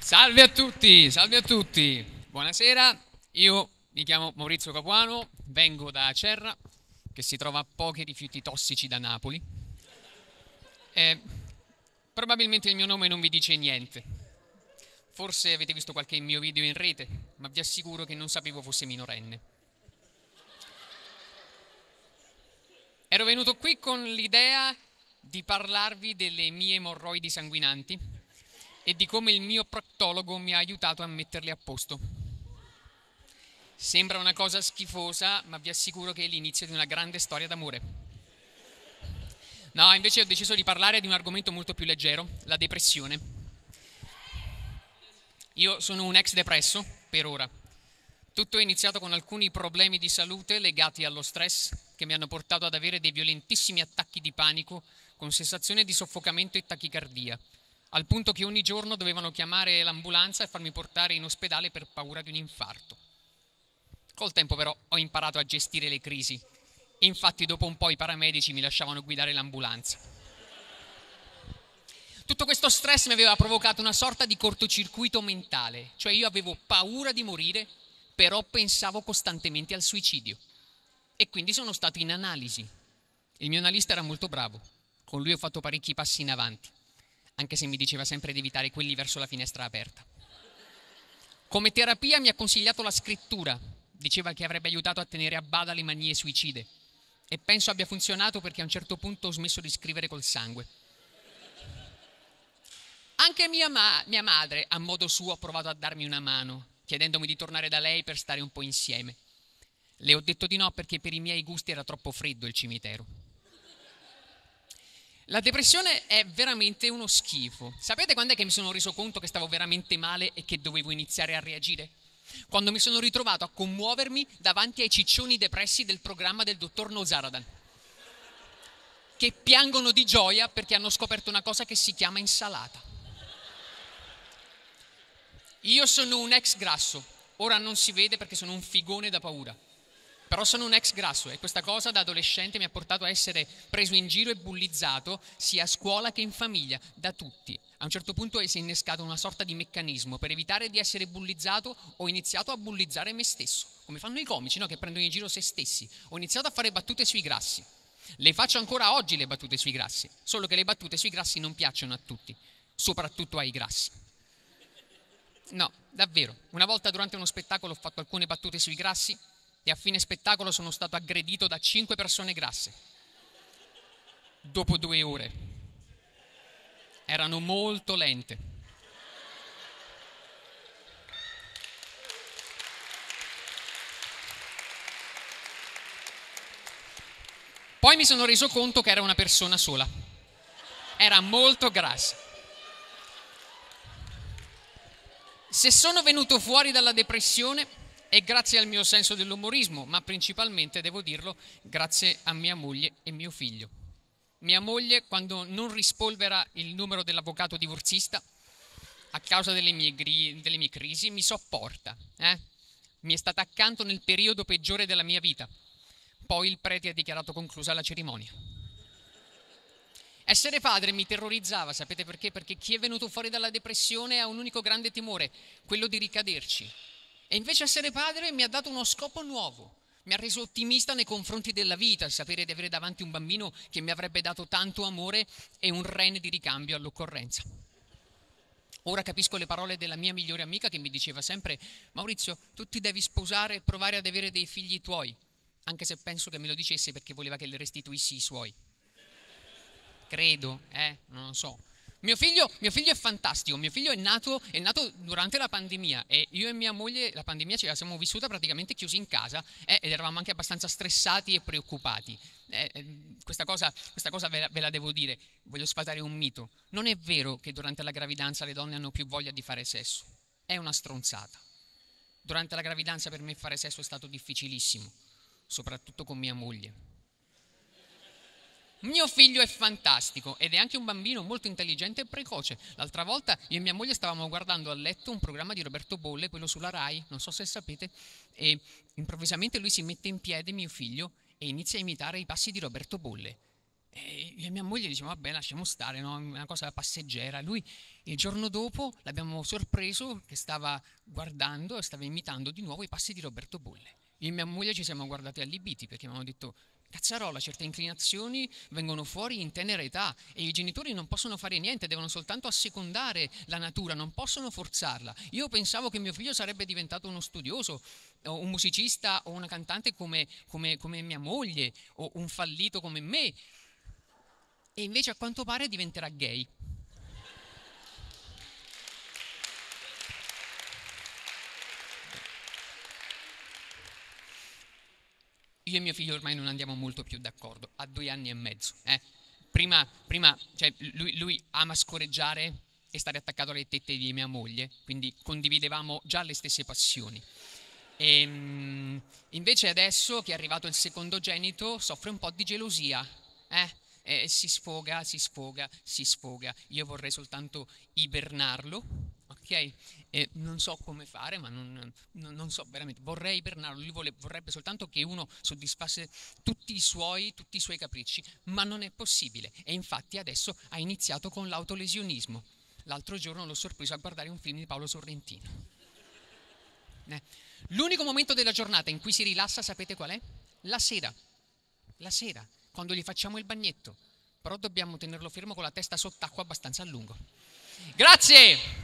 Salve a tutti, salve a tutti. Buonasera, io mi chiamo Maurizio Capuano, vengo da Acerra, che si trova a pochi rifiuti tossici da Napoli. Eh, probabilmente il mio nome non vi dice niente. Forse avete visto qualche mio video in rete, ma vi assicuro che non sapevo fosse minorenne. Ero venuto qui con l'idea di parlarvi delle mie emorroidi sanguinanti e di come il mio proctologo mi ha aiutato a metterle a posto. Sembra una cosa schifosa, ma vi assicuro che è l'inizio di una grande storia d'amore. No, invece ho deciso di parlare di un argomento molto più leggero, la depressione. Io sono un ex depresso, per ora. Tutto è iniziato con alcuni problemi di salute legati allo stress che mi hanno portato ad avere dei violentissimi attacchi di panico con sensazione di soffocamento e tachicardia, al punto che ogni giorno dovevano chiamare l'ambulanza e farmi portare in ospedale per paura di un infarto. Col tempo però ho imparato a gestire le crisi. Infatti dopo un po' i paramedici mi lasciavano guidare l'ambulanza. Tutto questo stress mi aveva provocato una sorta di cortocircuito mentale, cioè io avevo paura di morire, però pensavo costantemente al suicidio. E quindi sono stato in analisi. Il mio analista era molto bravo, con lui ho fatto parecchi passi in avanti, anche se mi diceva sempre di evitare quelli verso la finestra aperta. Come terapia mi ha consigliato la scrittura, diceva che avrebbe aiutato a tenere a bada le manie suicide e penso abbia funzionato perché a un certo punto ho smesso di scrivere col sangue. Anche mia, ma- mia madre, a modo suo, ha provato a darmi una mano, chiedendomi di tornare da lei per stare un po' insieme. Le ho detto di no perché per i miei gusti era troppo freddo il cimitero. La depressione è veramente uno schifo. Sapete quando è che mi sono reso conto che stavo veramente male e che dovevo iniziare a reagire? Quando mi sono ritrovato a commuovermi davanti ai ciccioni depressi del programma del dottor Nozaradan, che piangono di gioia perché hanno scoperto una cosa che si chiama insalata. Io sono un ex grasso, ora non si vede perché sono un figone da paura. Però sono un ex grasso e questa cosa da adolescente mi ha portato a essere preso in giro e bullizzato sia a scuola che in famiglia, da tutti. A un certo punto si è innescato una sorta di meccanismo. Per evitare di essere bullizzato ho iniziato a bullizzare me stesso, come fanno i comici, no? che prendono in giro se stessi. Ho iniziato a fare battute sui grassi. Le faccio ancora oggi le battute sui grassi, solo che le battute sui grassi non piacciono a tutti, soprattutto ai grassi. No, davvero. Una volta durante uno spettacolo ho fatto alcune battute sui grassi e a fine spettacolo sono stato aggredito da cinque persone grasse. Dopo due ore. Erano molto lente. Poi mi sono reso conto che era una persona sola. Era molto grassa. Se sono venuto fuori dalla depressione è grazie al mio senso dell'umorismo, ma principalmente, devo dirlo, grazie a mia moglie e mio figlio. Mia moglie, quando non rispolvera il numero dell'avvocato divorzista, a causa delle mie, gri- delle mie crisi, mi sopporta. Eh? Mi è stata accanto nel periodo peggiore della mia vita. Poi il prete ha dichiarato conclusa la cerimonia. Essere padre mi terrorizzava, sapete perché? Perché chi è venuto fuori dalla depressione ha un unico grande timore, quello di ricaderci. E invece essere padre mi ha dato uno scopo nuovo, mi ha reso ottimista nei confronti della vita, il sapere di avere davanti un bambino che mi avrebbe dato tanto amore e un rene di ricambio all'occorrenza. Ora capisco le parole della mia migliore amica che mi diceva sempre, Maurizio, tu ti devi sposare e provare ad avere dei figli tuoi, anche se penso che me lo dicesse perché voleva che le restituissi i suoi. Credo, eh, non lo so. Mio figlio, mio figlio, è fantastico, mio figlio è nato, è nato, durante la pandemia e io e mia moglie la pandemia ce la siamo vissuta praticamente chiusi in casa eh, ed eravamo anche abbastanza stressati e preoccupati. Eh, questa cosa, questa cosa ve, la, ve la devo dire, voglio sfatare un mito. Non è vero che durante la gravidanza le donne hanno più voglia di fare sesso, è una stronzata. Durante la gravidanza per me fare sesso è stato difficilissimo, soprattutto con mia moglie. Mio figlio è fantastico ed è anche un bambino molto intelligente e precoce. L'altra volta io e mia moglie stavamo guardando a letto un programma di Roberto Bolle, quello sulla RAI, non so se sapete, e improvvisamente lui si mette in piedi, mio figlio, e inizia a imitare i passi di Roberto Bolle. E e mia moglie diceva, vabbè, lasciamo stare, no? una cosa passeggera. Lui il giorno dopo l'abbiamo sorpreso che stava guardando e stava imitando di nuovo i passi di Roberto Bolle. Io e mia moglie ci siamo guardati allibiti perché avevamo detto, cazzarola, certe inclinazioni vengono fuori in tenera età e i genitori non possono fare niente, devono soltanto assecondare la natura, non possono forzarla. Io pensavo che mio figlio sarebbe diventato uno studioso, un musicista o una cantante come, come, come mia moglie, o un fallito come me, e invece a quanto pare diventerà gay. Io e mio figlio ormai non andiamo molto più d'accordo, ha due anni e mezzo. Eh. Prima, prima cioè, lui, lui ama scorreggiare e stare attaccato alle tette di mia moglie, quindi condividevamo già le stesse passioni. E, ehm, invece adesso che è arrivato il secondogenito soffre un po' di gelosia. Eh? eh, si sfoga, si sfoga, si sfoga. Io vorrei soltanto ibernarlo, ok? E non so come fare, ma non, non, non so veramente, vorrei ibernarlo, lui vole, vorrebbe soltanto che uno soddisfasse tutti i, suoi, tutti i suoi capricci, ma non è possibile. E infatti adesso ha iniziato con l'autolesionismo. L'altro giorno l'ho sorpreso a guardare un film di Paolo Sorrentino. Eh. L'unico momento della giornata in cui si rilassa, sapete qual è? La sera. La sera quando gli facciamo il bagnetto, però dobbiamo tenerlo fermo con la testa sott'acqua abbastanza a lungo. Grazie!